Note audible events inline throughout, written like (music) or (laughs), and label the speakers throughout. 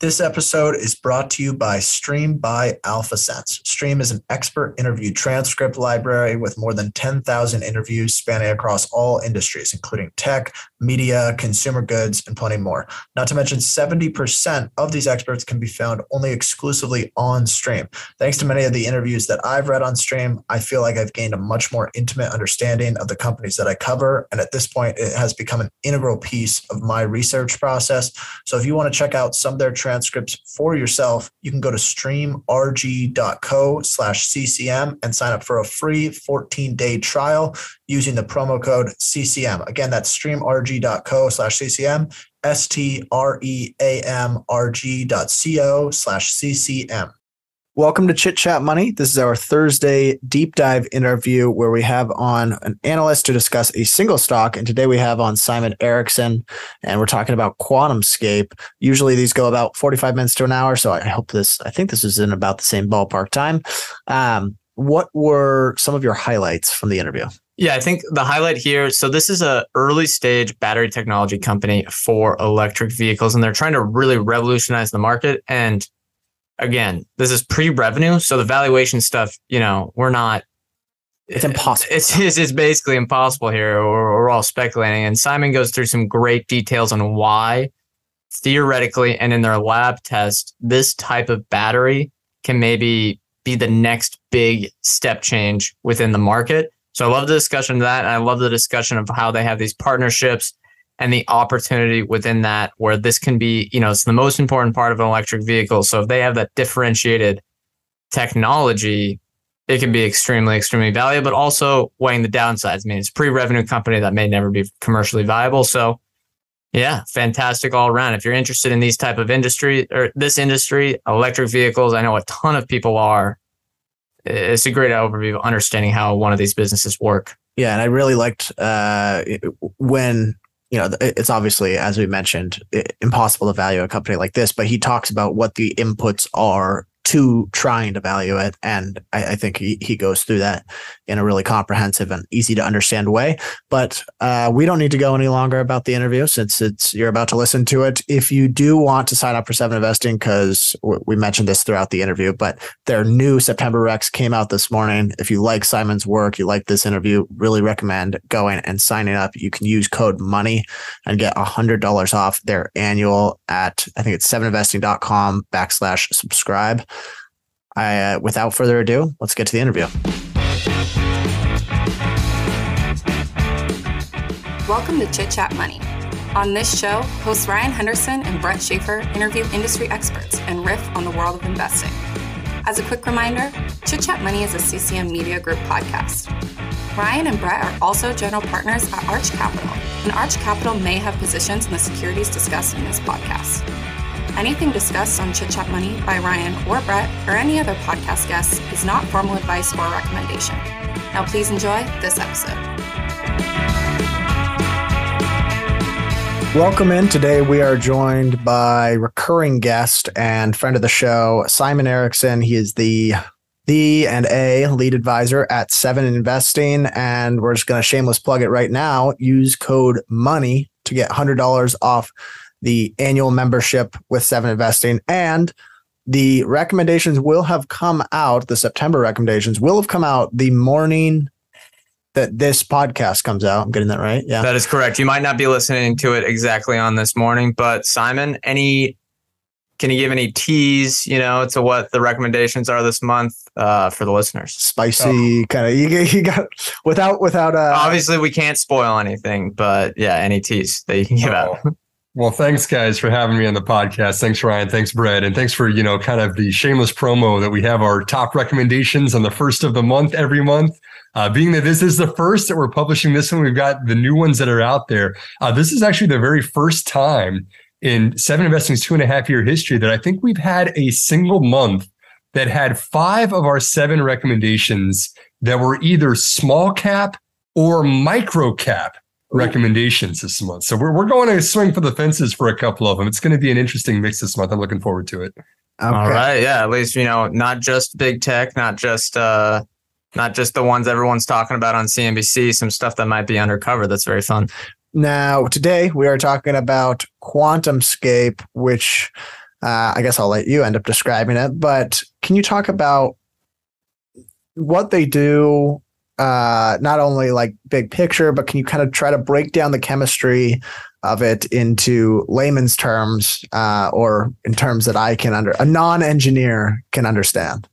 Speaker 1: This episode is brought to you by Stream by AlphaSense. Stream is an expert interview transcript library with more than 10,000 interviews spanning across all industries, including tech, media, consumer goods, and plenty more. Not to mention, 70% of these experts can be found only exclusively on Stream. Thanks to many of the interviews that I've read on Stream, I feel like I've gained a much more intimate understanding of the companies that I cover. And at this point, it has become an integral piece of my research process. So if you want to check out some of their transcripts for yourself, you can go to streamrg.co slash CCM and sign up for a free 14 day trial using the promo code CCM. Again, that's streamrg.co slash CCM, S T R E A M R G dot C O slash CCM. Welcome to Chit Chat Money. This is our Thursday deep dive interview where we have on an analyst to discuss a single stock. And today we have on Simon Erickson, and we're talking about QuantumScape. Usually these go about 45 minutes to an hour. So I hope this, I think this is in about the same ballpark time. Um, what were some of your highlights from the interview?
Speaker 2: Yeah, I think the highlight here. So this is a early stage battery technology company for electric vehicles, and they're trying to really revolutionize the market. And again, this is pre-revenue, so the valuation stuff, you know, we're not.
Speaker 1: It's impossible.
Speaker 2: It's it's, it's basically impossible here. We're, we're all speculating, and Simon goes through some great details on why, theoretically, and in their lab test, this type of battery can maybe be the next big step change within the market. So I love the discussion of that. And I love the discussion of how they have these partnerships and the opportunity within that where this can be, you know, it's the most important part of an electric vehicle. So if they have that differentiated technology, it can be extremely, extremely valuable, but also weighing the downsides. I mean, it's a pre-revenue company that may never be commercially viable. So yeah, fantastic all around. If you're interested in these type of industry or this industry, electric vehicles, I know a ton of people are. It's a great overview of understanding how one of these businesses work.
Speaker 1: Yeah, and I really liked uh, when you know, it's obviously, as we mentioned, impossible to value a company like this, but he talks about what the inputs are to trying to value it. And I, I think he, he goes through that in a really comprehensive and easy to understand way. But uh, we don't need to go any longer about the interview since it's you're about to listen to it. If you do want to sign up for Seven Investing, because we mentioned this throughout the interview, but their new September Rex came out this morning. If you like Simon's work, you like this interview, really recommend going and signing up. You can use code money and get a hundred dollars off their annual at I think it's seveninvesting.com backslash subscribe. I, uh, without further ado, let's get to the interview.
Speaker 3: Welcome to Chit Chat Money. On this show, hosts Ryan Henderson and Brett Schaefer interview industry experts and riff on the world of investing. As a quick reminder, Chit Chat Money is a CCM Media Group podcast. Ryan and Brett are also general partners at Arch Capital, and Arch Capital may have positions in the securities discussed in this podcast. Anything discussed on Chit Chat Money by Ryan or Brett or any other podcast guests is not formal advice or recommendation. Now, please enjoy this episode.
Speaker 1: Welcome in. Today we are joined by recurring guest and friend of the show, Simon Erickson. He is the the and a lead advisor at Seven Investing, and we're just going to shameless plug it right now. Use code MONEY to get hundred dollars off the annual membership with Seven Investing. And the recommendations will have come out, the September recommendations will have come out the morning that this podcast comes out. I'm getting that right. Yeah.
Speaker 2: That is correct. You might not be listening to it exactly on this morning, but Simon, any can you give any tease, you know, to what the recommendations are this month uh, for the listeners?
Speaker 1: Spicy oh. kind of you, you got without without uh
Speaker 2: obviously we can't spoil anything, but yeah, any tease that you can give oh. out. (laughs)
Speaker 4: Well, thanks guys for having me on the podcast. Thanks Ryan, thanks Brett, and thanks for, you know, kind of the shameless promo that we have our top recommendations on the first of the month every month. Uh, being that this is the first that we're publishing this one, we've got the new ones that are out there. Uh, this is actually the very first time in Seven Investing's two and a half year history that I think we've had a single month that had five of our seven recommendations that were either small cap or micro cap recommendations this month. So we're, we're going to swing for the fences for a couple of them. It's going to be an interesting mix this month. I'm looking forward to it.
Speaker 2: Okay. All right. Yeah. At least, you know, not just big tech, not just, uh, not just the ones everyone's talking about on CNBC, some stuff that might be undercover. That's very fun.
Speaker 1: Now, today we are talking about QuantumScape, which Uh, I guess I'll let you end up describing it, but can you talk about what they do? Uh, not only like big picture, but can you kind of try to break down the chemistry of it into layman's terms, uh, or in terms that I can under a non-engineer can understand?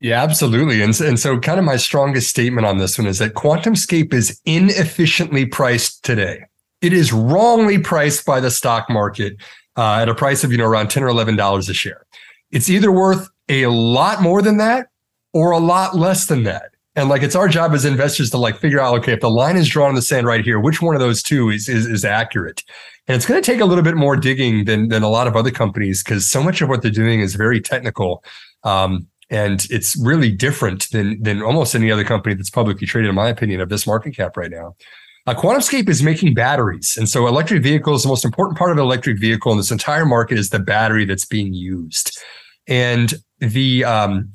Speaker 4: Yeah, absolutely. And, and so, kind of my strongest statement on this one is that QuantumScape is inefficiently priced today. It is wrongly priced by the stock market uh, at a price of you know around ten or eleven dollars a share. It's either worth a lot more than that or a lot less than that. And like it's our job as investors to like figure out, okay, if the line is drawn in the sand right here, which one of those two is is, is accurate? And it's going to take a little bit more digging than than a lot of other companies because so much of what they're doing is very technical. Um, and it's really different than than almost any other company that's publicly traded, in my opinion, of this market cap right now. Uh, QuantumScape is making batteries, and so electric vehicles. The most important part of an electric vehicle in this entire market is the battery that's being used, and the um,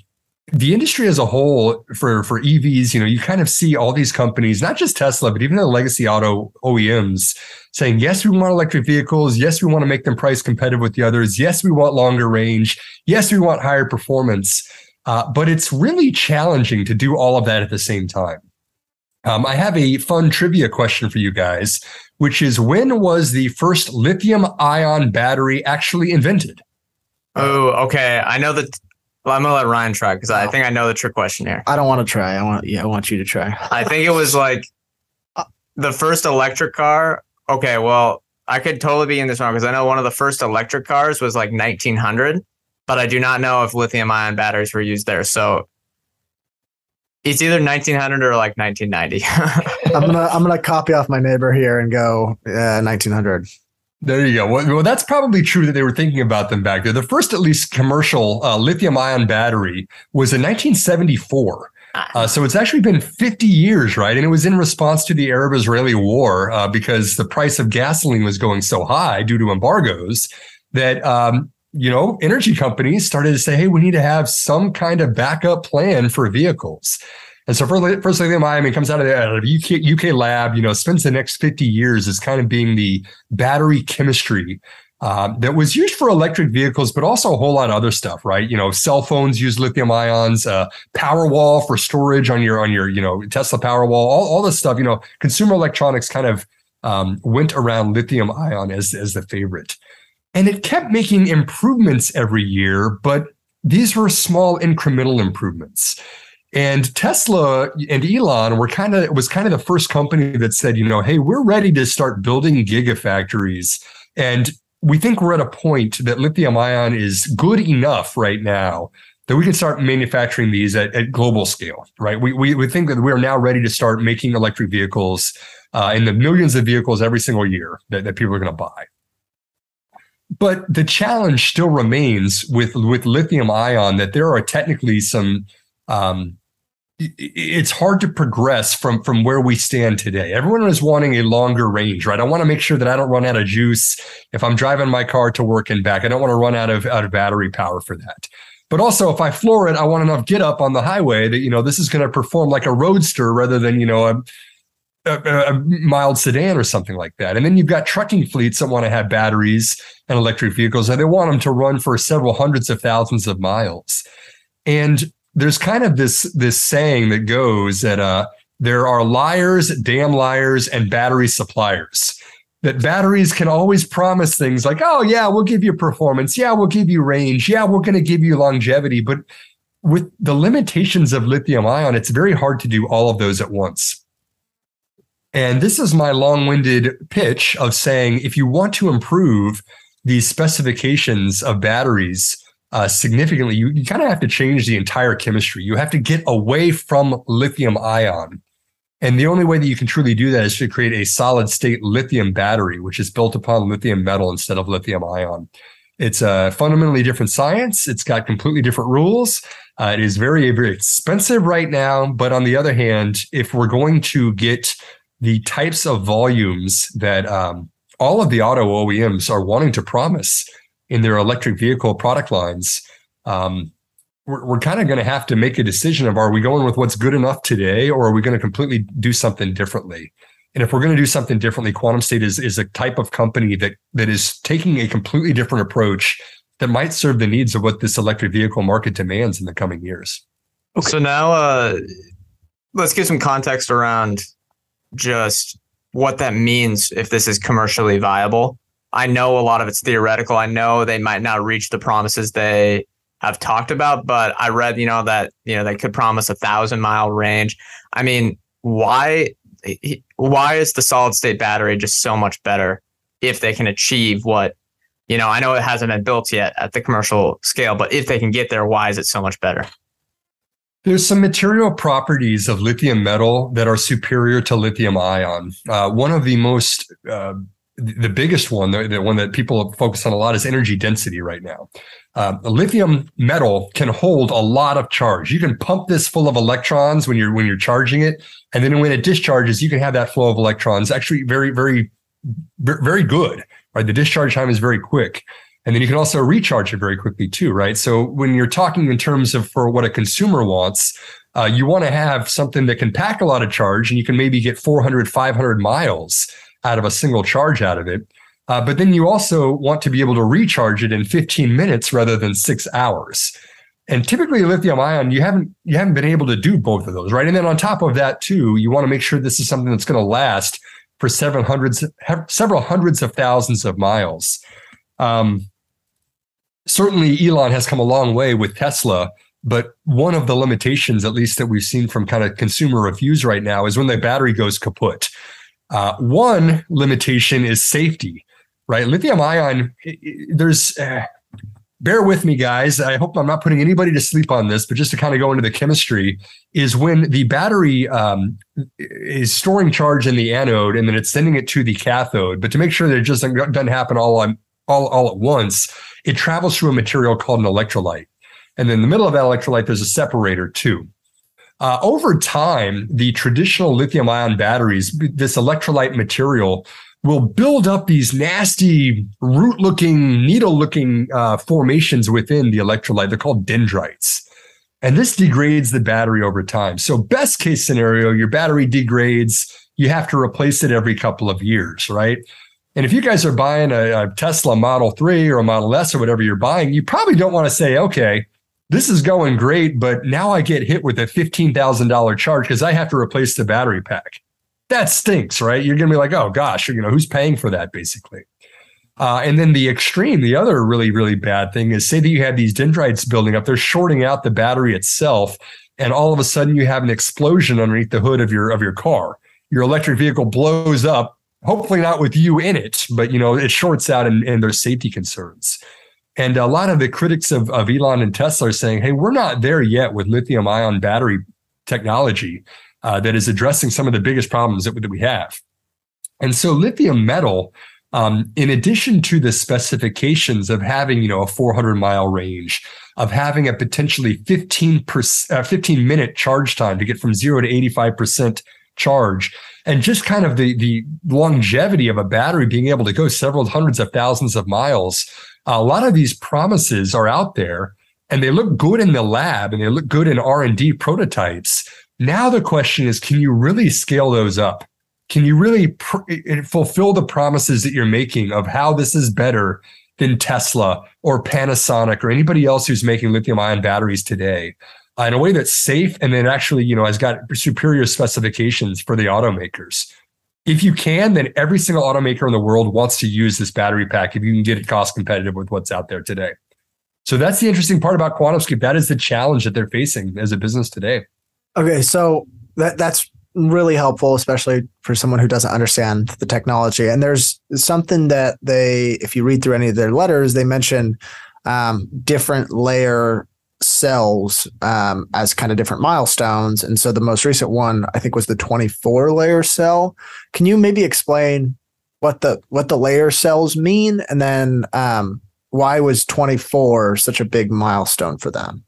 Speaker 4: the industry as a whole for for EVs. You know, you kind of see all these companies, not just Tesla, but even the legacy auto OEMs, saying, "Yes, we want electric vehicles. Yes, we want to make them price competitive with the others. Yes, we want longer range. Yes, we want higher performance." Uh, but it's really challenging to do all of that at the same time. Um, I have a fun trivia question for you guys, which is when was the first lithium ion battery actually invented?
Speaker 2: Oh, okay. I know that. Well, I'm gonna let Ryan try because I think I know the trick question here.
Speaker 1: I don't want to try. I want yeah, I want you to try.
Speaker 2: I think it was like the first electric car. Okay, well, I could totally be in this wrong because I know one of the first electric cars was like 1900, but I do not know if lithium ion batteries were used there. So it's either 1900 or like 1990. (laughs)
Speaker 1: I'm gonna I'm gonna copy off my neighbor here and go uh, 1900.
Speaker 4: There you go. Well, well, that's probably true that they were thinking about them back there. The first, at least, commercial uh, lithium ion battery was in 1974. Uh, so it's actually been 50 years, right? And it was in response to the Arab Israeli war uh, because the price of gasoline was going so high due to embargoes that, um, you know, energy companies started to say, hey, we need to have some kind of backup plan for vehicles. And so first, first lithium ion comes out of the out of UK, UK lab, you know, spends the next 50 years as kind of being the battery chemistry um, that was used for electric vehicles, but also a whole lot of other stuff, right? You know, cell phones use lithium ions, uh, Powerwall for storage on your on your you know Tesla Powerwall, all all this stuff. You know, consumer electronics kind of um, went around lithium ion as as the favorite, and it kept making improvements every year, but these were small incremental improvements. And Tesla and Elon were kind of was kind of the first company that said, you know, hey, we're ready to start building gigafactories. And we think we're at a point that lithium ion is good enough right now that we can start manufacturing these at, at global scale, right? We, we, we think that we are now ready to start making electric vehicles uh, in the millions of vehicles every single year that, that people are going to buy. But the challenge still remains with, with lithium ion that there are technically some um, it's hard to progress from from where we stand today. Everyone is wanting a longer range, right? I want to make sure that I don't run out of juice if I'm driving my car to work and back. I don't want to run out of out of battery power for that. But also, if I floor it, I want enough get up on the highway that you know this is going to perform like a roadster rather than you know a, a, a mild sedan or something like that. And then you've got trucking fleets that want to have batteries and electric vehicles, and they want them to run for several hundreds of thousands of miles. And there's kind of this this saying that goes that uh, there are liars, damn liars, and battery suppliers. That batteries can always promise things like, oh yeah, we'll give you performance, yeah, we'll give you range, yeah, we're going to give you longevity, but with the limitations of lithium ion, it's very hard to do all of those at once. And this is my long winded pitch of saying if you want to improve these specifications of batteries, uh, significantly, you, you kind of have to change the entire chemistry. You have to get away from lithium ion. And the only way that you can truly do that is to create a solid state lithium battery, which is built upon lithium metal instead of lithium ion. It's a fundamentally different science. It's got completely different rules. Uh, it is very, very expensive right now. But on the other hand, if we're going to get the types of volumes that um, all of the auto OEMs are wanting to promise, in their electric vehicle product lines, um, we're, we're kind of going to have to make a decision of are we going with what's good enough today or are we going to completely do something differently? And if we're going to do something differently, QuantumScape is, is a type of company that that is taking a completely different approach that might serve the needs of what this electric vehicle market demands in the coming years.
Speaker 2: Okay. So now uh, let's give some context around just what that means if this is commercially viable. I know a lot of it's theoretical. I know they might not reach the promises they have talked about, but I read, you know, that, you know, they could promise a thousand mile range. I mean, why, why is the solid state battery just so much better if they can achieve what, you know, I know it hasn't been built yet at the commercial scale, but if they can get there, why is it so much better?
Speaker 4: There's some material properties of lithium metal that are superior to lithium ion. Uh, one of the most uh, the biggest one, the, the, one that people focus on a lot, is energy density right now. Uh, lithium metal can hold a lot of charge. You can pump this full of electrons when you're when you're charging it, and then when it discharges, you can have that flow of electrons actually very, very, very good. Right, the discharge time is very quick, and then you can also recharge it very quickly too. Right, so when you're talking in terms of for what a consumer wants, uh, you want to have something that can pack a lot of charge, and you can maybe get 400, 500 miles out of a single charge out of it. Uh, but then you also want to be able to recharge it in 15 minutes rather than six hours. And typically lithium ion, you haven't you haven't been able to do both of those, right? And then on top of that, too, you want to make sure this is something that's going to last for several hundreds several hundreds of thousands of miles. Um, certainly, Elon has come a long way with Tesla, but one of the limitations, at least that we've seen from kind of consumer reviews right now, is when the battery goes kaput. Uh, one limitation is safety, right? Lithium ion, there's, uh, bear with me, guys. I hope I'm not putting anybody to sleep on this, but just to kind of go into the chemistry, is when the battery um, is storing charge in the anode and then it's sending it to the cathode. But to make sure that it just doesn't happen all on all, all at once, it travels through a material called an electrolyte. And then in the middle of that electrolyte, there's a separator too. Uh, over time, the traditional lithium ion batteries, this electrolyte material, will build up these nasty root looking, needle looking uh, formations within the electrolyte. They're called dendrites. And this degrades the battery over time. So, best case scenario, your battery degrades. You have to replace it every couple of years, right? And if you guys are buying a, a Tesla Model 3 or a Model S or whatever you're buying, you probably don't want to say, okay, this is going great, but now I get hit with a $15,000 charge because I have to replace the battery pack. That stinks, right? You're going to be like, oh gosh, you know, who's paying for that basically? Uh, and then the extreme, the other really, really bad thing is say that you have these dendrites building up, they're shorting out the battery itself. And all of a sudden you have an explosion underneath the hood of your, of your car. Your electric vehicle blows up, hopefully not with you in it, but you know, it shorts out and, and there's safety concerns. And a lot of the critics of, of Elon and Tesla are saying, hey, we're not there yet with lithium ion battery technology uh, that is addressing some of the biggest problems that, that we have. And so lithium metal, um, in addition to the specifications of having, you know, a 400 mile range, of having a potentially 15 per, uh, 15 minute charge time to get from zero to 85% charge, and just kind of the the longevity of a battery being able to go several hundreds of thousands of miles a lot of these promises are out there and they look good in the lab and they look good in R&D prototypes. Now the question is, can you really scale those up? Can you really pr- fulfill the promises that you're making of how this is better than Tesla or Panasonic or anybody else who's making lithium ion batteries today uh, in a way that's safe and then actually, you know, has got superior specifications for the automakers? If you can, then every single automaker in the world wants to use this battery pack if you can get it cost competitive with what's out there today. So that's the interesting part about QuantumScape. That is the challenge that they're facing as a business today.
Speaker 1: Okay, so that that's really helpful, especially for someone who doesn't understand the technology. And there's something that they, if you read through any of their letters, they mention um, different layer cells um, as kind of different milestones. And so the most recent one, I think, was the 24 layer cell. Can you maybe explain what the what the layer cells mean, and then um, why was 24 such a big milestone for them?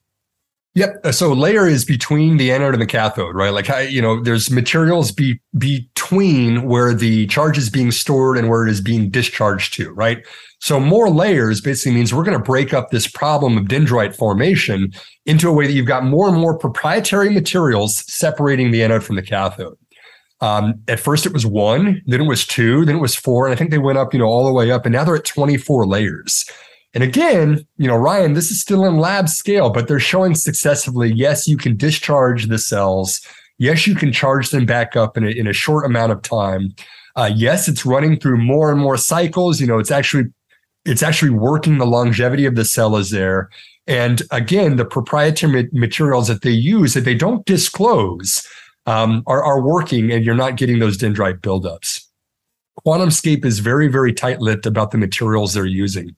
Speaker 4: Yep. So layer is between the anode and the cathode, right? Like, I, you know, there's materials be, be, between where the charge is being stored and where it is being discharged to, right? So more layers basically means we're going to break up this problem of dendrite formation into a way that you've got more and more proprietary materials separating the anode from the cathode. Um, at first it was one, then it was two, then it was four, and I think they went up, you know, all the way up, and now they're at 24 layers. And again, you know, Ryan, this is still in lab scale, but they're showing successively, yes, you can discharge the cells. Yes, you can charge them back up in a, in a short amount of time. Uh, yes, it's running through more and more cycles. You know, it's actually it's actually working. The longevity of the cell is there. And again, the proprietary materials that they use that they don't disclose um, are, are working, and you're not getting those dendrite buildups. QuantumScape is very, very tight-lipped about the materials they're using.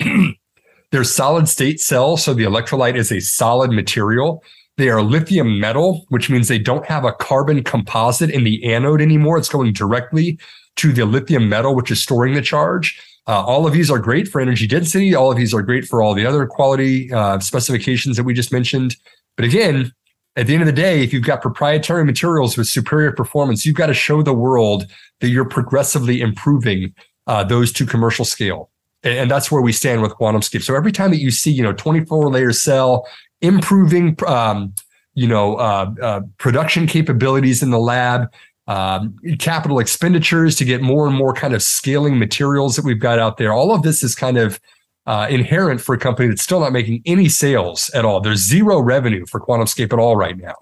Speaker 4: (clears throat) they're solid state cells, so the electrolyte is a solid material. They are lithium metal, which means they don't have a carbon composite in the anode anymore. It's going directly to the lithium metal, which is storing the charge. Uh, all of these are great for energy density. All of these are great for all the other quality uh, specifications that we just mentioned. But again, at the end of the day, if you've got proprietary materials with superior performance, you've got to show the world that you're progressively improving uh, those to commercial scale. And, that's where we stand with QuantumScape. So every time that you see, you know, 24 layer cell improving, um, you know, uh, uh, production capabilities in the lab, um, capital expenditures to get more and more kind of scaling materials that we've got out there. All of this is kind of uh, inherent for a company that's still not making any sales at all. There's zero revenue for QuantumScape at all right now.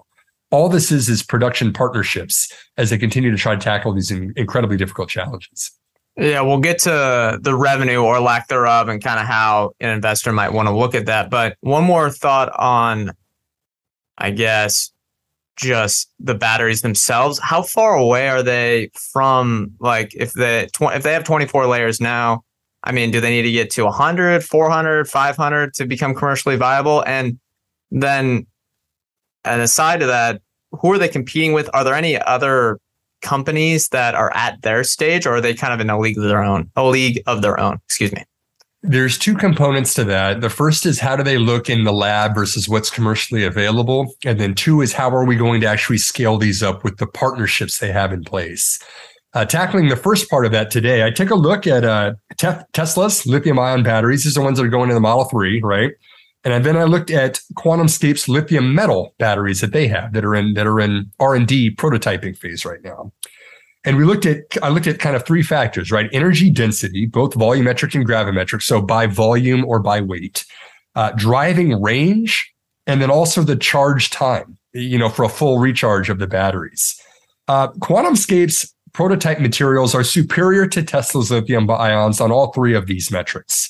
Speaker 4: All this is is production partnerships as they continue to try to tackle these in- incredibly difficult challenges.
Speaker 2: Yeah, we'll get to the revenue or lack thereof and kind of how an investor might want to look at that. But one more thought on, I guess, just the batteries themselves. How far away are they from like if the if they have 24 layers now, I mean, do they need to get to 100, 400, 500 to become commercially viable? And then, and aside to that, who are they competing with? Are there any other companies that are at their stage, or are they kind of in a league of their own? A league of their own. Excuse me.
Speaker 4: There's two components to that. The first is how do they look in the lab versus what's commercially available, and then two is how are we going to actually scale these up with the partnerships they have in place. Uh, tackling the first part of that today, I take a look at uh, te- Tesla's lithium ion batteries. These are the ones that are going in the Model 3, right? And then I looked at QuantumScape's lithium metal batteries that they have that are in that are in R&D prototyping phase right now. And we looked at I looked at kind of three factors, right? Energy density, both volumetric and gravimetric, so by volume or by weight, uh, driving range, and then also the charge time, you know, for a full recharge of the batteries. Uh, QuantumScape's prototype materials are superior to Tesla's lithium ions on all three of these metrics,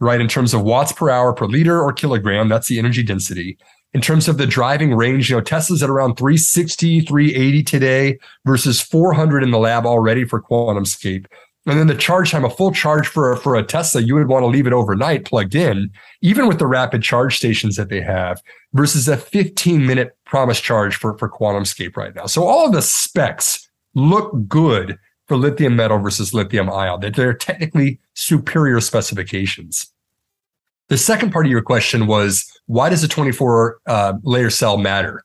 Speaker 4: right? In terms of watts per hour per liter or kilogram, that's the energy density. In terms of the driving range, you know, Tesla's at around 360, 380 today versus 400 in the lab already for QuantumScape. And then the charge time, a full charge for, for a Tesla, you would want to leave it overnight plugged in, even with the rapid charge stations that they have, versus a 15 minute promise charge for, for QuantumScape right now. So all of the specs look good for lithium metal versus lithium ion, that they're technically superior specifications. The second part of your question was why does a 24 uh, layer cell matter?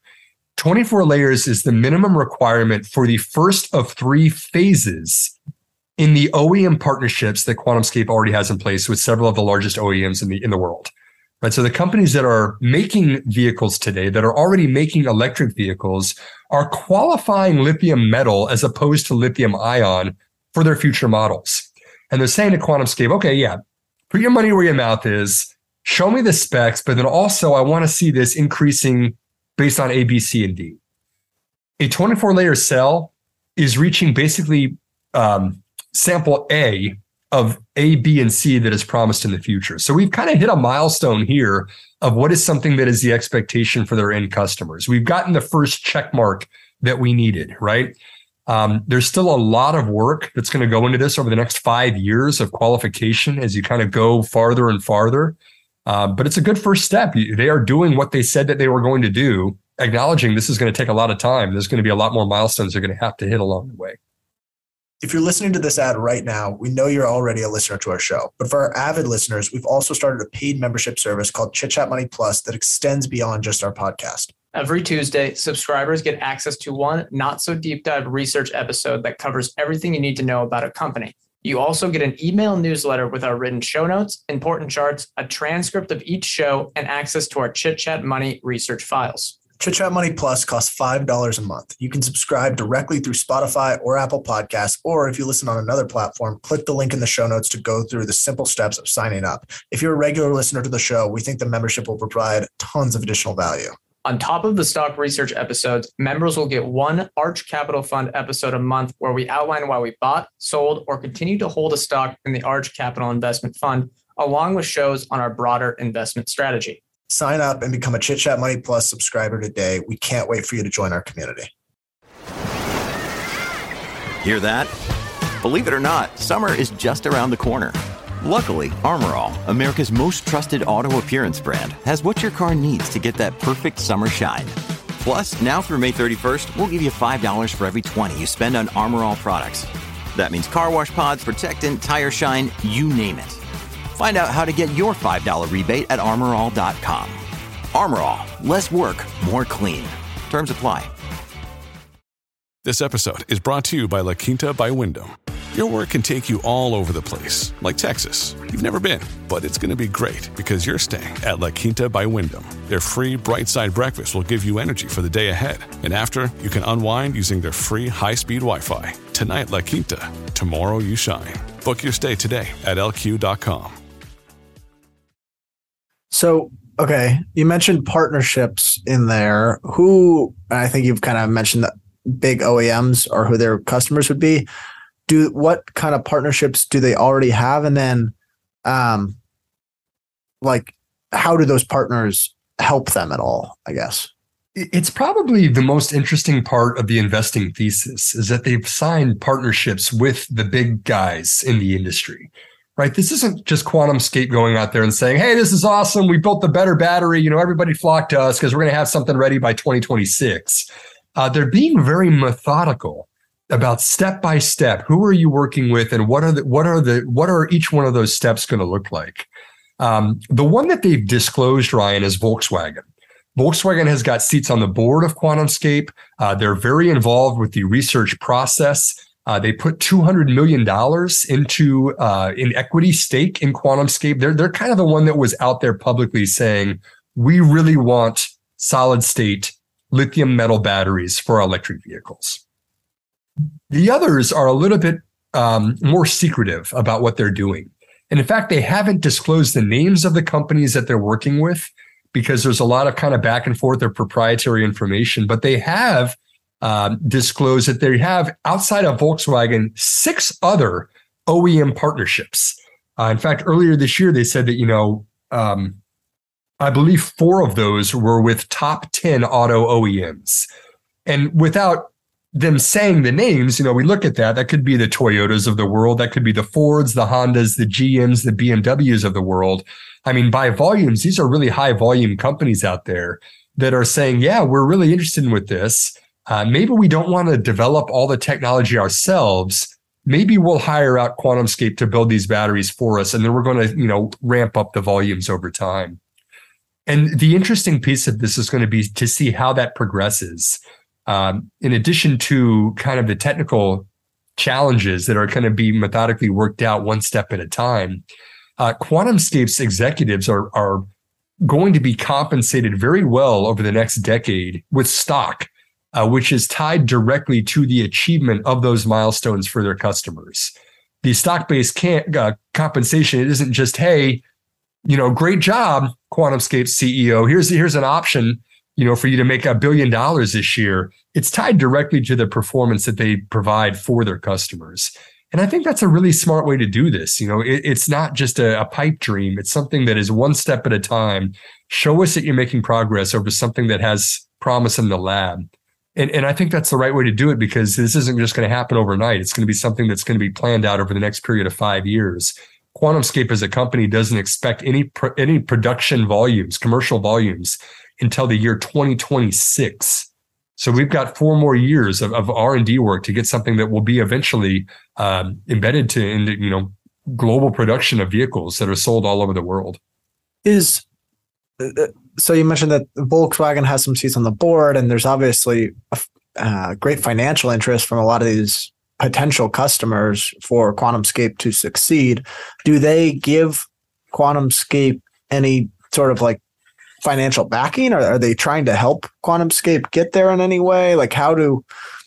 Speaker 4: 24 layers is the minimum requirement for the first of three phases in the OEM partnerships that QuantumScape already has in place with several of the largest OEMs in the in the world. Right. So the companies that are making vehicles today that are already making electric vehicles are qualifying lithium metal as opposed to lithium ion for their future models. And they're saying to QuantumScape, okay, yeah, put your money where your mouth is, show me the specs, but then also I want to see this increasing based on A, B, C, and D. A 24 layer cell is reaching basically um, sample A of A, B, and C that is promised in the future. So we've kind of hit a milestone here of what is something that is the expectation for their end customers. We've gotten the first check mark that we needed, right? Um, there's still a lot of work that's going to go into this over the next five years of qualification as you kind of go farther and farther. Um, but it's a good first step. They are doing what they said that they were going to do, acknowledging this is going to take a lot of time. There's going to be a lot more milestones they're going to have to hit along the way.
Speaker 1: If you're listening to this ad right now, we know you're already a listener to our show. But for our avid listeners, we've also started a paid membership service called Chit Chat Money Plus that extends beyond just our podcast.
Speaker 2: Every Tuesday, subscribers get access to one not so deep dive research episode that covers everything you need to know about a company. You also get an email newsletter with our written show notes, important charts, a transcript of each show, and access to our Chit Chat Money research files.
Speaker 1: Chit Chat Money Plus costs $5 a month. You can subscribe directly through Spotify or Apple Podcasts, or if you listen on another platform, click the link in the show notes to go through the simple steps of signing up. If you're a regular listener to the show, we think the membership will provide tons of additional value.
Speaker 2: On top of the stock research episodes, members will get one Arch Capital Fund episode a month where we outline why we bought, sold, or continue to hold a stock in the Arch Capital Investment Fund, along with shows on our broader investment strategy.
Speaker 1: Sign up and become a Chit Chat Money Plus subscriber today. We can't wait for you to join our community.
Speaker 5: Hear that? Believe it or not, summer is just around the corner. Luckily, Armor All, America's most trusted auto appearance brand, has what your car needs to get that perfect summer shine. Plus, now through May 31st, we'll give you $5 for every 20 you spend on Armor All products. That means car wash pods, protectant, tire shine, you name it. Find out how to get your $5 rebate at armorall.com. Armor All, less work, more clean. Terms apply.
Speaker 6: This episode is brought to you by La Quinta by Wyndham. Your work can take you all over the place, like Texas. You've never been, but it's going to be great because you're staying at La Quinta by Wyndham. Their free bright side breakfast will give you energy for the day ahead. And after, you can unwind using their free high speed Wi Fi. Tonight, La Quinta. Tomorrow, you shine. Book your stay today at lq.com.
Speaker 1: So, okay, you mentioned partnerships in there. Who, I think you've kind of mentioned that big OEMs or who their customers would be. Do what kind of partnerships do they already have? And then, um, like, how do those partners help them at all? I guess
Speaker 4: it's probably the most interesting part of the investing thesis is that they've signed partnerships with the big guys in the industry right? This isn't just quantum QuantumScape going out there and saying, hey, this is awesome. We built the better battery. You know, everybody flocked to us because we're going to have something ready by 2026. Uh, they're being very methodical about step by step. Who are you working with, and what are the what are the what are each one of those steps going to look like? Um, the one that they've disclosed, Ryan, is Volkswagen. Volkswagen has got seats on the board of QuantumScape. Uh, they're very involved with the research process. Uh, they put two hundred million dollars into uh, an equity stake in QuantumScape. They're they're kind of the one that was out there publicly saying we really want solid state lithium metal batteries for our electric vehicles. The others are a little bit um, more secretive about what they're doing, and in fact, they haven't disclosed the names of the companies that they're working with because there's a lot of kind of back and forth of proprietary information. But they have um, disclosed that they have outside of Volkswagen six other OEM partnerships. Uh, in fact, earlier this year they said that you know um, I believe four of those were with top ten auto OEMs, and without them saying the names, you know, we look at that. That could be the Toyotas of the world. That could be the Fords, the Hondas, the GMs, the BMWs of the world. I mean, by volumes, these are really high volume companies out there that are saying, yeah, we're really interested in with this uh, maybe we don't want to develop all the technology ourselves. Maybe we'll hire out QuantumScape to build these batteries for us, and then we're going to, you know, ramp up the volumes over time. And the interesting piece of this is going to be to see how that progresses. Um, in addition to kind of the technical challenges that are going to be methodically worked out one step at a time, uh, QuantumScape's executives are are going to be compensated very well over the next decade with stock uh, which is tied directly to the achievement of those milestones for their customers. The stock based uh, compensation it isn't just hey, you know, great job, QuantumScape CEO. Here's here's an option, you know, for you to make a billion dollars this year. It's tied directly to the performance that they provide for their customers. And I think that's a really smart way to do this. You know, it, it's not just a, a, pipe dream. It's something that is one step at a time. Show us that you're making progress over something that has promise in the lab. And, and I think that's the right way to do it because this isn't just going to happen overnight. It's going to be something that's going to be planned out over the next period of five years. QuantumScape as a company doesn't expect any any production volumes, commercial volumes, until the year 2026. So we've got four more years of, of R and D work to get something that will be eventually um, embedded to in you know global production of vehicles that are sold all over the world.
Speaker 1: Is uh, so you mentioned that Volkswagen has some seats on the board, and there's obviously a uh, great financial interest from a lot of these potential customers for QuantumScape to succeed. Do they give QuantumScape any sort of like financial backing? Or are they trying to help QuantumScape get there in any way? Like how do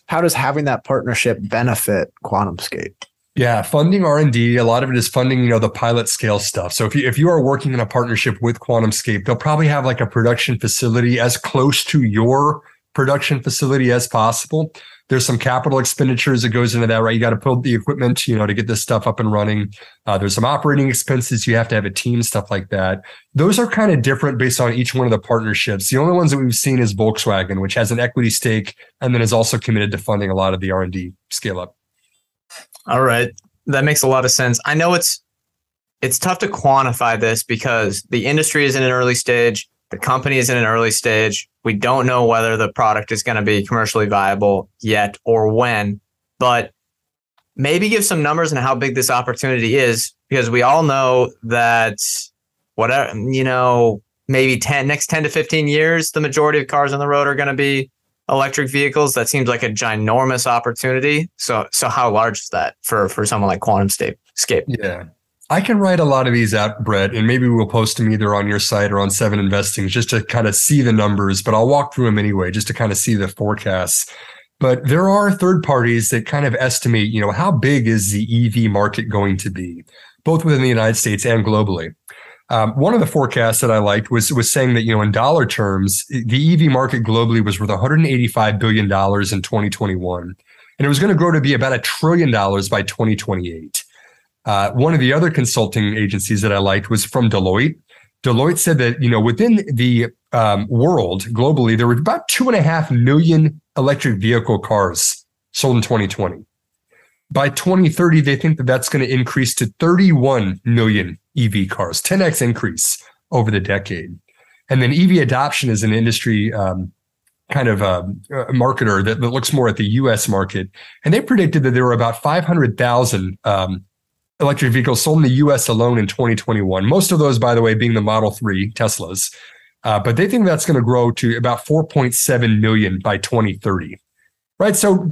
Speaker 1: how does having that partnership benefit QuantumScape?
Speaker 4: Yeah, funding R and D. A lot of it is funding, you know, the pilot scale stuff. So if you if you are working in a partnership with QuantumScape, they'll probably have like a production facility as close to your production facility as possible. There's some capital expenditures that goes into that, right? You got to build the equipment, you know, to get this stuff up and running. Uh, there's some operating expenses. You have to have a team, stuff like that. Those are kind of different based on each one of the partnerships. The only ones that we've seen is Volkswagen, which has an equity stake and then is also committed to funding a lot of the R and D scale up.
Speaker 2: All right. That makes a lot of sense. I know it's it's tough to quantify this because the industry is in an early stage, the company is in an early stage. We don't know whether the product is going to be commercially viable yet or when, but maybe give some numbers on how big this opportunity is because we all know that whatever, you know, maybe 10 next 10 to 15 years the majority of cars on the road are going to be electric vehicles, that seems like a ginormous opportunity. So, so how large is that for for someone like QuantumScape? Scape?
Speaker 4: Yeah. I can write a lot of these out, Brett, and maybe we'll post them either on your site or on Seven Investing just to kind of see the numbers, but I'll walk through them anyway, just to kind of see the forecasts. But there are third parties that kind of estimate, you know, how big is the EV market going to be, both within the United States and globally. Um, one of the forecasts that I liked was was saying that you know in dollar terms, the EV market globally was worth 185 billion dollars in 2021, and it was going to grow to be about a trillion dollars by 2028. Uh, one of the other consulting agencies that I liked was from Deloitte. Deloitte said that you know within the um, world globally, there were about two and a half million electric vehicle cars sold in 2020. By 2030, they think that that's going to increase to 31 million EV cars, 10x increase over the decade. And then EV adoption is an industry um, kind of um, a, marketer that, that, looks more at the US market. And they predicted that there were about 500,000 um, electric vehicles sold in the US alone in 2021. Most of those, by the way, being the Model 3 Teslas. Uh, but they think that's going to grow to about 4.7 million by 2030. Right. So,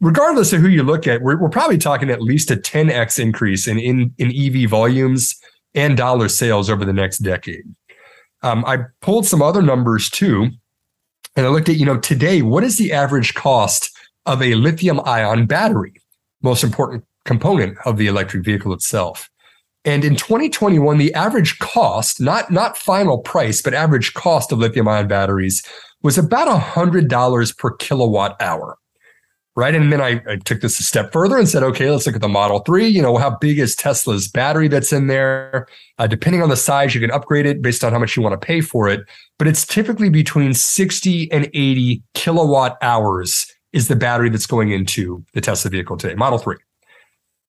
Speaker 4: regardless of who you look at, we're, we're probably talking at least a 10x increase in, in, in EV volumes and dollar sales over the next decade. Um, I pulled some other numbers too, and I looked at, you know, today, what is the average cost of a lithium ion battery? Most important component of the electric vehicle itself. And in 2021, the average cost, not, not final price, but average cost of lithium ion batteries was about $100 per kilowatt hour right? And then I, I, took this a step further and said, okay, let's look at the Model 3. You know, how big is Tesla's battery that's in there? Uh, depending on the size, you can upgrade it based on how much you want to pay for it. But it's typically between 60 and 80 kilowatt hours is the battery that's going into the Tesla vehicle today, Model 3.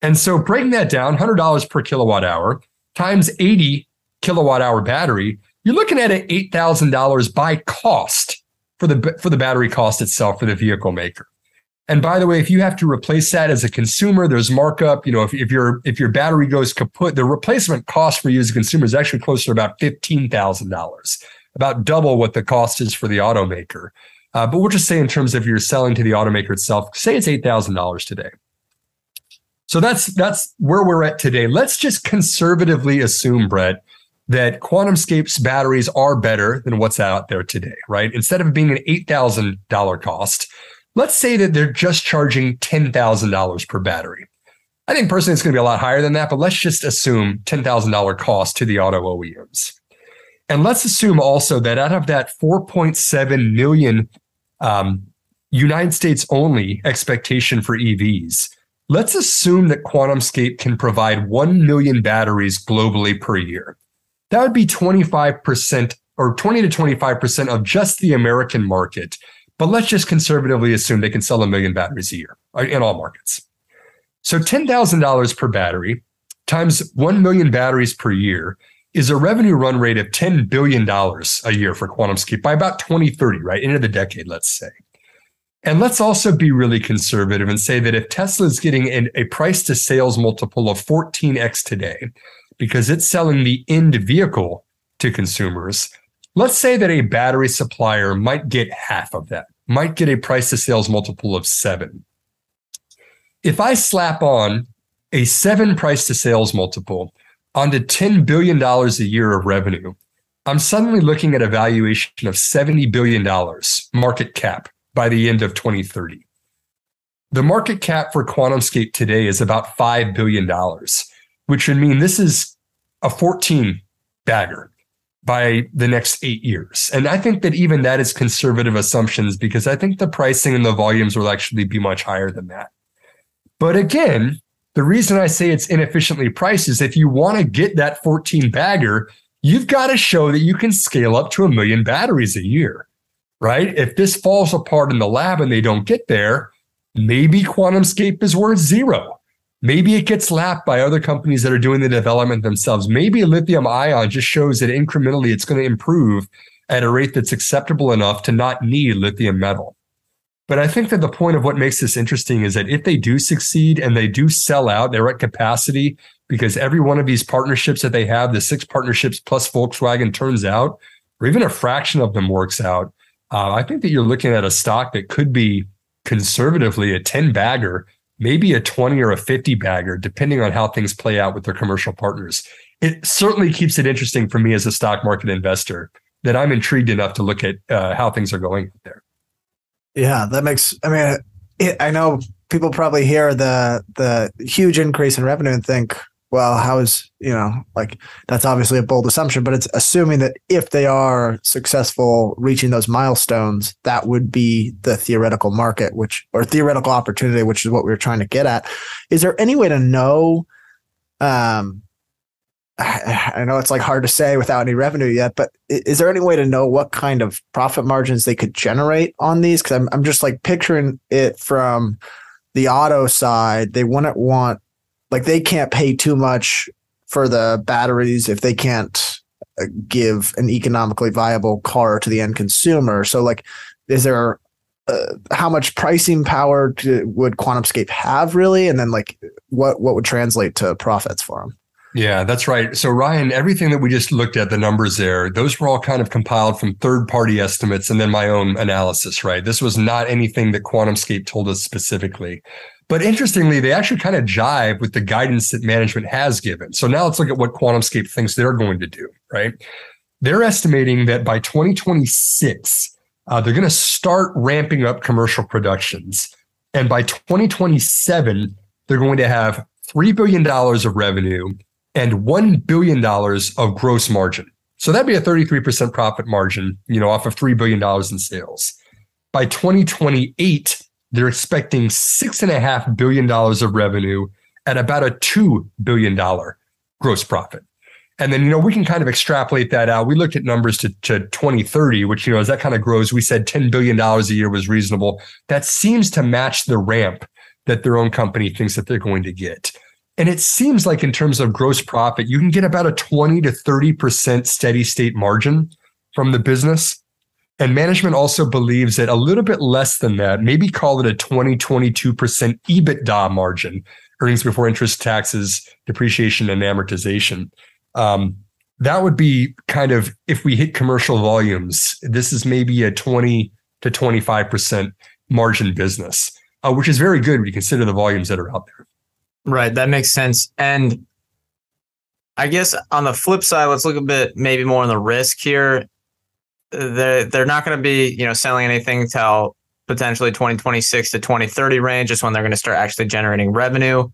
Speaker 4: And so breaking that down, $100 per kilowatt hour times 80 kilowatt hour battery, you're looking at an $8,000 by cost for the, for the battery cost itself for the vehicle maker. And by the way, if you have to replace that as a consumer, there's markup. You know, if, if your if your battery goes kaput, the replacement cost for you as a consumer is actually closer to about fifteen thousand dollars, about double what the cost is for the automaker. Uh, but we'll just say in terms of you're selling to the automaker itself, say it's eight thousand dollars today. So that's that's where we're at today. Let's just conservatively assume, Brett, that QuantumScape's batteries are better than what's out there today, right? Instead of being an eight thousand dollar cost Let's say that they're just charging $10,000 per battery. I think personally it's going to be a lot higher than that, but let's just assume $10,000 cost to the auto OEMs. And let's assume also that out of that 4.7 million um, United States only expectation for EVs, let's assume that QuantumScape can provide 1 million batteries globally per year. That would be 25% or 20 to 25% of just the American market but let's just conservatively assume they can sell a million batteries a year in all markets. So $10,000 per battery times 1 million batteries per year is a revenue run rate of $10 billion a year for QuantumScape by about 2030, right? Into the decade, let's say. And let's also be really conservative and say that if Tesla is getting an, a price to sales multiple of 14x today, because it's selling the end vehicle to consumers, Let's say that a battery supplier might get half of that, might get a price to sales multiple of seven. If I slap on a seven price to sales multiple onto $10 billion a year of revenue, I'm suddenly looking at a valuation of $70 billion market cap by the end of 2030. The market cap for QuantumScape today is about $5 billion, which would mean this is a 14 bagger by the next eight years. And I think that even that is conservative assumptions because I think the pricing and the volumes will actually be much higher than that. But again, the reason I say it's inefficiently priced is if you want to get that 14 bagger, you've got to show that you can scale up to a million batteries a year, right? If this falls apart in the lab and they don't get there, maybe QuantumScape is worth zero. Maybe it gets lapped by other companies that are doing the development themselves. Maybe lithium ion just shows that incrementally it's going to improve at a rate that's acceptable enough to not need lithium metal. But I think that the point of what makes this interesting is that if they do succeed and they do sell out, they're at capacity because every one of these partnerships that they have, the six partnerships plus Volkswagen turns out, or even a fraction of them works out. Uh, I think that you're looking at a stock that could be conservatively a 10 bagger, maybe a 20 or a 50 bagger, depending on how things play out with their commercial partners. It certainly keeps it interesting for me as a stock market investor that I'm intrigued enough to look at uh, how things are going there.
Speaker 1: Yeah, that makes. I mean, it, I know people probably hear the the huge increase in revenue and think, well, how is, you know, like that's obviously a bold assumption, but it's assuming that if they are successful reaching those milestones, that would be the theoretical market, which, or theoretical opportunity, which is what we are trying to get at. Is there any way to know? Um, I know it's like hard to say without any revenue yet, but is there any way to know what kind of profit margins they could generate on these? Because I'm, I'm just like picturing it from the auto side. They wouldn't want like they can't pay too much for the batteries if they can't uh, give an economically viable car to the end consumer. So like, is there uh, how much pricing power to, would QuantumScape have really, and then like what what would translate to profits for them?
Speaker 4: Yeah, that's right. So Ryan, everything that we just looked at, the numbers there, those were all kind of compiled from third party estimates and then my own analysis, right? This was not anything that QuantumScape told us specifically. But interestingly, they actually kind of jive with the guidance that management has given. So now let's look at what QuantumScape thinks they're going to do, right? They're estimating that by 2026, uh, they're going to start ramping up commercial productions. And by 2027, they're going to have $3 billion of revenue and $1 billion of gross margin. So that'd be a 33% profit margin, you know, off of $3 billion in sales. By 2028, they're expecting six and a half billion dollars of revenue at about a two billion dollar gross profit. And then, you know, we can kind of extrapolate that out. We looked at numbers to, to 2030, which, you know, as that kind of grows, we said $10 billion a year was reasonable. That seems to match the ramp that their own company thinks that they're going to get. And it seems like in terms of gross profit, you can get about a 20 to 30% steady state margin from the business. And management also believes that a little bit less than that, maybe call it a 20, 22% EBITDA margin, earnings before interest, taxes, depreciation, and amortization. Um, that would be kind of if we hit commercial volumes, this is maybe a 20 to 25% margin business, uh, which is very good when you consider the volumes that are out there.
Speaker 2: Right. That makes sense. And I guess on the flip side, let's look a bit maybe more on the risk here they're they're not going to be you know selling anything till potentially 2026 to 2030 range is when they're going to start actually generating revenue.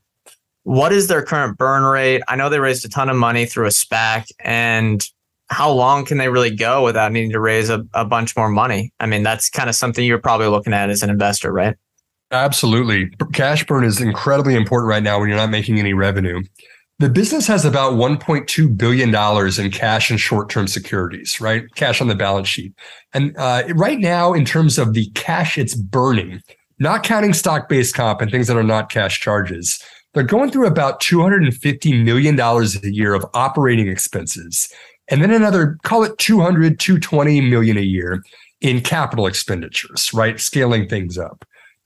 Speaker 2: What is their current burn rate? I know they raised a ton of money through a SPAC, and how long can they really go without needing to raise a, a bunch more money? I mean, that's kind of something you're probably looking at as an investor, right?
Speaker 4: Absolutely. Cash burn is incredibly important right now when you're not making any revenue. The business has about $1.2 billion in cash and short term securities, right? Cash on the balance sheet. And uh, right now, in terms of the cash it's burning, not counting stock based comp and things that are not cash charges, they're going through about $250 million a year of operating expenses. And then another, call it 200, 220 million a year in capital expenditures, right? Scaling things up.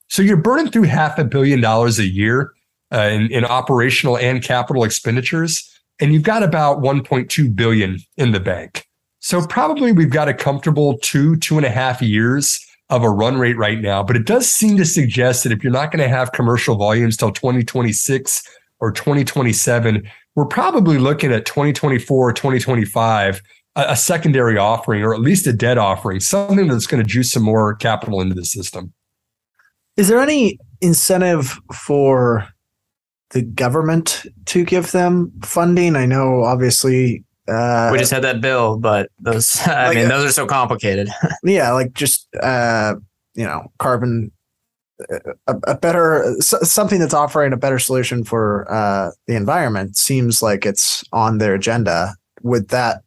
Speaker 4: So you're burning through half a billion dollars a year uh, in, in operational and capital expenditures, and you've got about 1.2 billion in the bank. So probably we've got a comfortable two, two and a half years of a run rate right now. But it does seem to suggest that if you're not going to have commercial volumes till 2026 or 2027, we're probably looking at 2024 or 2025 a, a secondary offering or at least a debt offering, something that's going to juice some more capital into the system.
Speaker 1: Is there any incentive for the government to give them funding? I know, obviously, uh,
Speaker 2: we just had that bill, but those (laughs) I like, mean, those are so complicated. (laughs)
Speaker 1: yeah, like just uh, you know, carbon a, a, better something that's offering a better solution for uh, the environment seems like it's on their agenda. Would that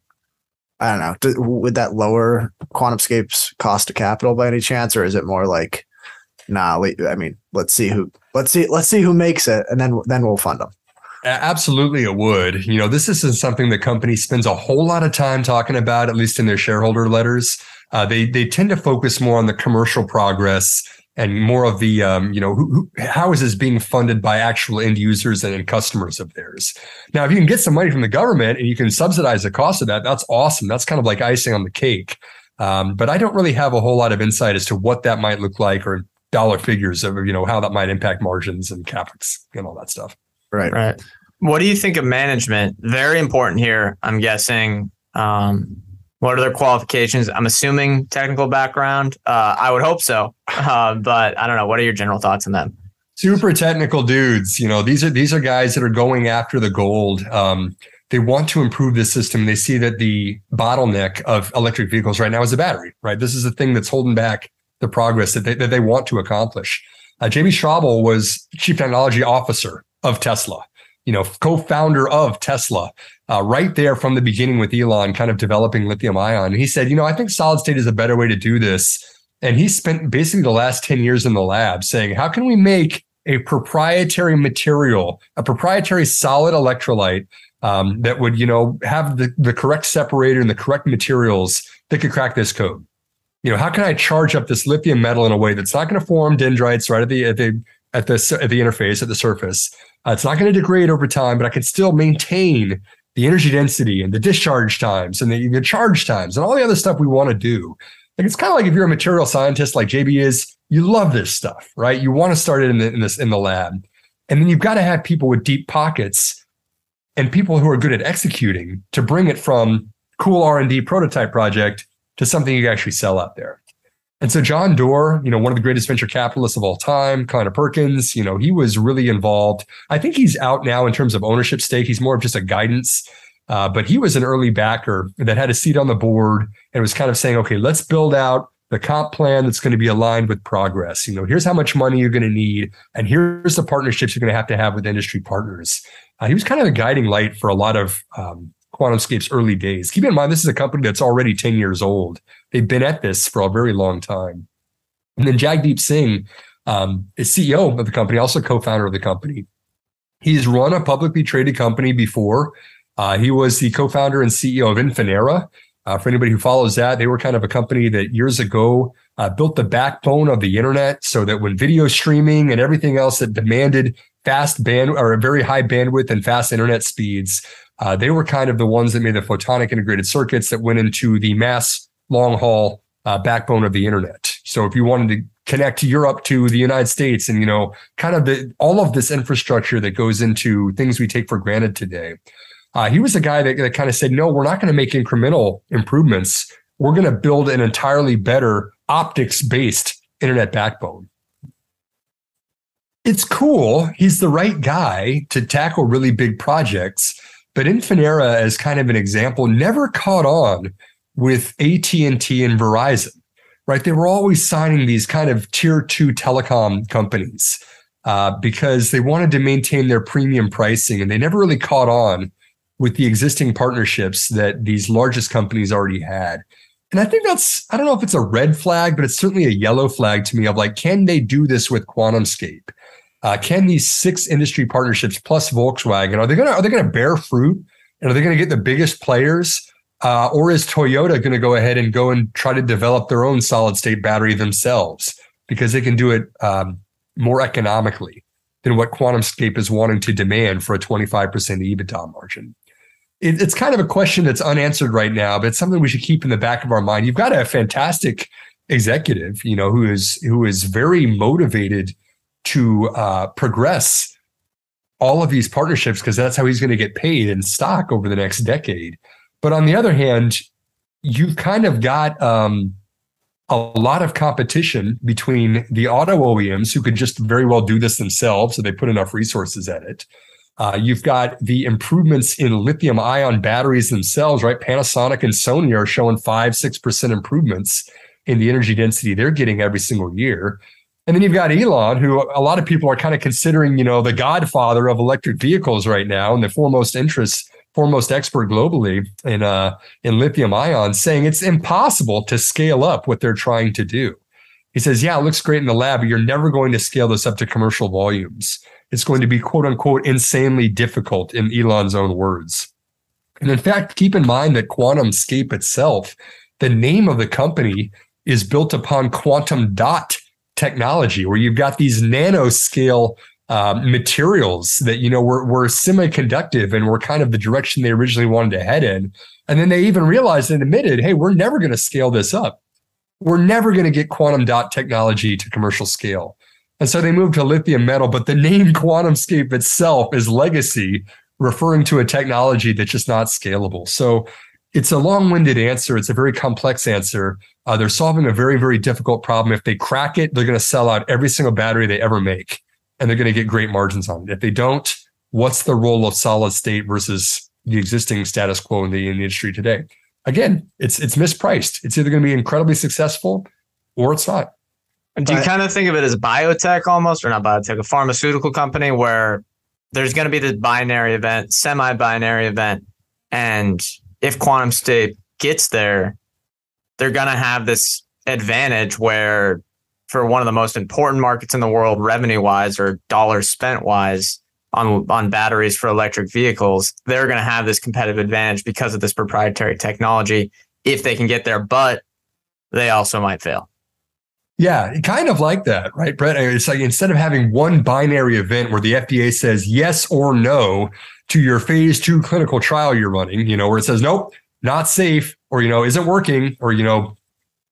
Speaker 1: I don't know, would that lower QuantumScape's cost of capital by any chance, or is it more like, nah? I mean, let's see who let's see let's see who makes it, and then then we'll fund them.
Speaker 4: Absolutely, it would. You know, this isn't something the company spends a whole lot of time talking about, at least in their shareholder letters. Uh, they they tend to focus more on the commercial progress and more of the um, you know who, who, how is this being funded by actual end users and customers of theirs now if you can get some money from the government and you can subsidize the cost of that that's awesome that's kind of like icing on the cake um, but i don't really have a whole lot of insight as to what that might look like or dollar figures of you know how that might impact margins and capex and all that stuff
Speaker 1: right
Speaker 2: right what do you think of management very important here i'm guessing um, what are their qualifications? I'm assuming technical background. Uh, I would hope so, (laughs) uh, but I don't know. What are your general thoughts on them?
Speaker 4: Super technical dudes. You know, these are these are guys that are going after the gold. Um, they want to improve the system. They see that the bottleneck of electric vehicles right now is the battery. Right, this is the thing that's holding back the progress that they, that they want to accomplish. Uh, JB Straubel was chief technology officer of Tesla you know, co-founder of Tesla, uh, right there from the beginning with Elon, kind of developing lithium ion. He said, you know, I think solid state is a better way to do this. And he spent basically the last 10 years in the lab saying, how can we make a proprietary material, a proprietary solid electrolyte um, that would, you know, have the, the correct separator and the correct materials that could crack this code? You know, how can I charge up this lithium metal in a way that's not going to form dendrites right at the at the at the at the interface at the surface, uh, it's not going to degrade over time, but I can still maintain the energy density and the discharge times and the, the charge times and all the other stuff we want to do. Like it's kind of like if you're a material scientist like JB is, you love this stuff, right? You want to start it in, the, in this in the lab, and then you've got to have people with deep pockets and people who are good at executing to bring it from cool R and D prototype project to something you can actually sell out there. And so John Doerr, you know, one of the greatest venture capitalists of all time, Kleiner Perkins, you know, he was really involved. I think he's out now in terms of ownership stake. He's more of just a guidance. Uh, but he was an early backer that had a seat on the board and was kind of saying, okay, let's build out the comp plan that's going to be aligned with progress. You know, here's how much money you're going to need, and here's the partnerships you're going to have to have with industry partners. Uh, he was kind of a guiding light for a lot of um, QuantumScape's early days. Keep in mind, this is a company that's already 10 years old. They've been at this for a very long time. And then Jagdeep Singh um, is CEO of the company, also co-founder of the company. He's run a publicly traded company before. Uh, he was the co-founder and CEO of Infinera. Uh, for anybody who follows that, they were kind of a company that years ago uh, built the backbone of the internet, so that when video streaming and everything else that demanded fast band or a very high bandwidth and fast internet speeds, uh, they were kind of the ones that made the photonic integrated circuits that went into the mass long haul uh, backbone of the internet. So if you wanted to connect Europe to the United States and, you know, kind of the, all of this infrastructure that goes into things we take for granted today. Uh, he was the guy that, that kind of said, no, we're not going to make incremental improvements. We're going to build an entirely better optics based internet backbone. It's cool. He's the right guy to tackle really big projects. But Infinera, as kind of an example, never caught on with AT&T and Verizon, right? They were always signing these kind of tier two telecom companies uh, because they wanted to maintain their premium pricing, and they never really caught on with the existing partnerships that these largest companies already had. And I think that's, I don't know if it's a red flag, but it's certainly a yellow flag to me of like, can they do this with QuantumScape? Uh, can these six industry partnerships plus Volkswagen, are they gonna are they gonna bear fruit? And are they gonna get the biggest players? Uh, or is Toyota going to go ahead and go and try to develop their own solid state battery themselves because they can do it um, more economically than what QuantumScape is wanting to demand for a 25% EBITDA margin? It, it's kind of a question that's unanswered right now, but it's something we should keep in the back of our mind. You've got a fantastic executive, you know, who is who is very motivated to uh, progress all of these partnerships because that's how he's going to get paid in stock over the next decade. But on the other hand, you've kind of got um, a lot of competition between the auto OEMs who could just very well do this themselves, so they put enough resources at it. Uh, you've got the improvements in lithium ion batteries themselves, right? Panasonic and Sony are showing five, 6% improvements in the energy density they're getting every single year. And then you've got Elon, who a lot of people are kind of considering, you know, the godfather of electric vehicles right now and the foremost interest, foremost expert globally in uh in lithium ion, saying it's impossible to scale up what they're trying to do. He says, yeah, it looks great in the lab, but you're never going to scale this up to commercial volumes. It's going to be quote unquote insanely difficult in Elon's own words. And in fact, keep in mind that QuantumScape itself, the name of the company is built upon quantum dot technology, where you've got these nanoscale uh, materials that you know were, were semiconductive and were kind of the direction they originally wanted to head in. And then they even realized and admitted, hey, we're never going to scale this up. We're never going to get quantum dot technology to commercial scale. And so they moved to lithium metal, but the name QuantumScape itself is legacy, referring to a technology that's just not scalable. So it's a long-winded answer. It's a very complex answer. Uh, they're solving a very, very difficult problem. If they crack it, they're going to sell out every single battery they ever make, and they're going to get great margins on it. If they don't, what's the role of solid state versus the existing status quo in the, in the industry today? Again, it's it's mispriced. It's either going to be incredibly successful or it's not.
Speaker 2: Do you kind of think of it as biotech almost, or not biotech, a pharmaceutical company where there's going to be this binary event, semi binary event. And if QuantumScape gets there, they're going to have this advantage where, for one of the most important markets in the world, revenue wise or dollars spent wise on, on batteries for electric vehicles, they're going to have this competitive advantage because of this proprietary technology if they can get there. But they also might fail.
Speaker 4: Yeah, kind of like that, right, Brett? It's like instead of having one binary event where the FDA says yes or no to your phase two clinical trial you're running, you know, where it says nope, not safe, or you know, isn't working, or you know,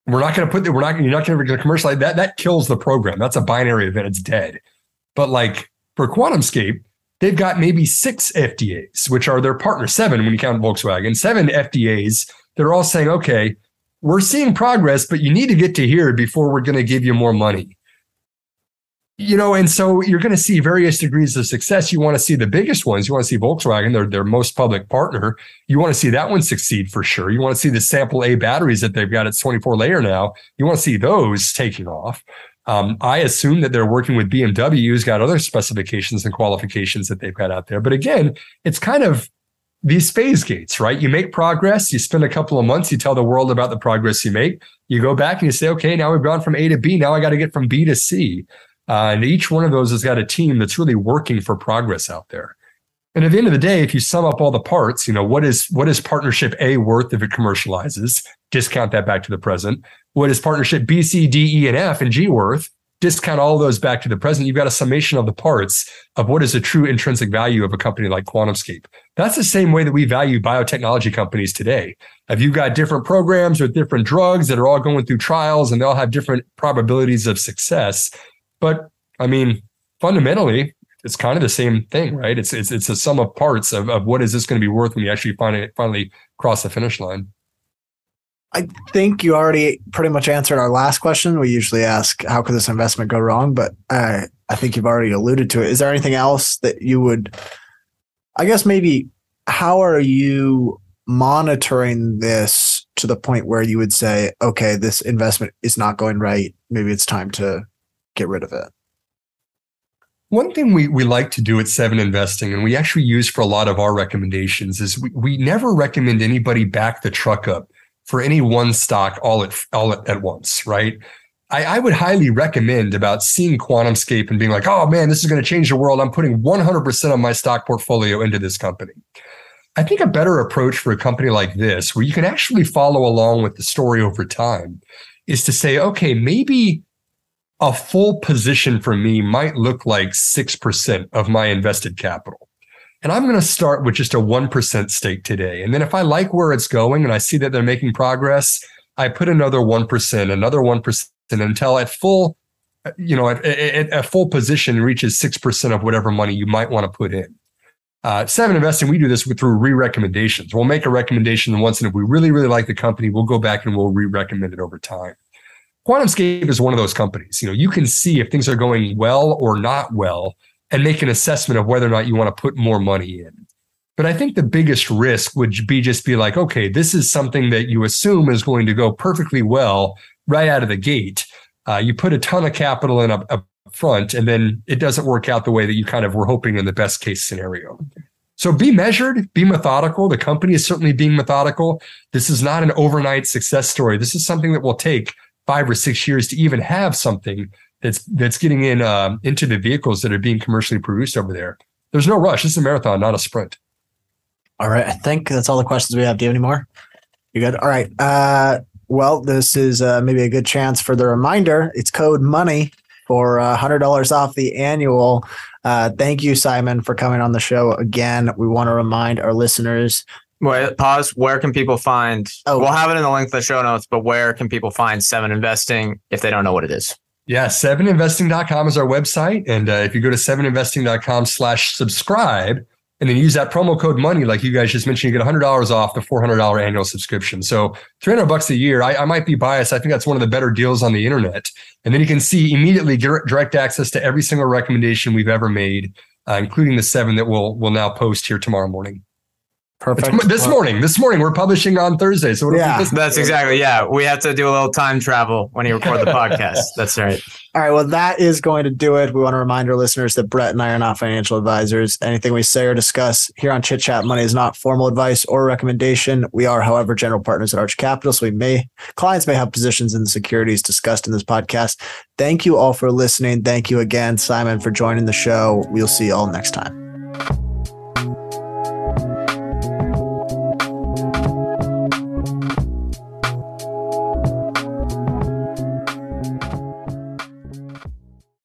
Speaker 4: we're not going to put the, we're not you're not going to commercialize that. That kills the program. That's a binary event. It's dead. But like for QuantumScape, they've got maybe six FDAs, which are their partner, seven when you count Volkswagen, seven FDAs. They're all saying, okay, we're seeing progress, but you need to get to here before we're going to give you more money. You know, and so you're going to see various degrees of success. You want to see the biggest ones. You want to see Volkswagen, their, their most public partner. You want to see that one succeed for sure. You want to see the sample A batteries that they've got at 24 layer now. You want to see those taking off. Um, I assume that they're working with BMW, who's got other specifications and qualifications that they've got out there. But again, it's kind of these phase gates, right? You make progress, you spend a couple of months, you tell the world about the progress you make. You go back and you say, okay, now we've gone from A to B. Now I got to get from B to C. Uh, and each one of those has got a team that's really working for progress out there. And at the end of the day, if you sum up all the parts, you know, what is what is partnership A worth if it commercializes? Discount that back to the present. What is partnership B, C, D, E, and F and G worth? Discount all those back to the present, you've got a summation of the parts of what is the true intrinsic value of a company like QuantumScape. That's the same way that we value biotechnology companies today. Have you got different programs or different drugs that are all going through trials and they all have different probabilities of success? But I mean, fundamentally, it's kind of the same thing, right? It's it's it's a sum of parts of, of what is this going to be worth when you actually finally finally cross the finish line.
Speaker 1: I think you already pretty much answered our last question. We usually ask, how could this investment go wrong? But I, I think you've already alluded to it. Is there anything else that you would, I guess maybe, how are you monitoring this to the point where you would say, okay, this investment is not going right. Maybe it's time to get rid of it?
Speaker 4: One thing we, we like to do at Seven Investing, and we actually use for a lot of our recommendations, is we, we never recommend anybody back the truck up for any one stock all at all at, once, right? I, I, would highly recommend about seeing QuantumScape and being like, oh man, this is going to change the world. I'm putting 100% of my stock portfolio into this company. I think a better approach for a company like this, where you can actually follow along with the story over time, is to say, okay, maybe a full position for me might look like 6% of my invested capital. And I'm going to start with just a 1% stake today. And then if I like where it's going and I see that they're making progress, I put another 1%, another 1% until at full, you know, at, at full position reaches 6% of whatever money you might want to put in. Uh, seven investing, we do this through re-recommendations. We'll make a recommendation once, and if we really, really like the company, we'll go back and we'll re-recommend it over time. QuantumScape is one of those companies. You know, you can see if things are going well or not well, and make an assessment of whether or not you want to put more money in. But I think the biggest risk would be just be like, okay, this is something that you assume is going to go perfectly well right out of the gate. Uh, you put a ton of capital in up, up front, and then it doesn't work out the way that you kind of were hoping in the best case scenario. So be measured, be methodical. The company is certainly being methodical. This is not an overnight success story. This is something that will take five or six years to even have something that's that's getting in uh, into the vehicles that are being commercially produced over there. There's no rush. This is a marathon, not a sprint.
Speaker 1: All right. I think that's all the questions we have. Do you have any more? You good? All right. Uh, well, this is uh, maybe a good chance for the reminder. It's code money for uh, $100 off the annual. Uh, thank you, Simon, for coming on the show again. We want to remind our listeners.
Speaker 2: Wait, pause. Where can people find?
Speaker 1: Oh.
Speaker 2: We'll have it in the link of the show notes, but where can people find Seven Investing if they don't know what it is?
Speaker 4: Yeah, seveninvesting.com is our website. And uh, if you go to seveninvesting.com slash subscribe, and then use that promo code money like you guys just mentioned you get $100 off the $400 annual subscription. So 300 bucks a year I, I, might be biased. I think that's one of the better deals on the internet. And then you can see immediately direct access to every single recommendation we've ever made uh, including the seven that we'll we'll now post here tomorrow morning
Speaker 1: Perfect.
Speaker 4: This morning, this morning we're publishing on Thursday. So
Speaker 1: yeah,
Speaker 2: that's exactly yeah. We have to do a little time travel when you record the (laughs) podcast. That's right.
Speaker 1: All right. Well, that is going to do it. We want to remind our listeners that Brett and I are not financial advisors. Anything we say or discuss here on Chit Chat Money is not formal advice or recommendation. We are, however, general partners at Arch Capital, so we may clients may have positions in the securities discussed in this podcast. Thank you all for listening. Thank you again, Simon, for joining the show. We'll see you all next time.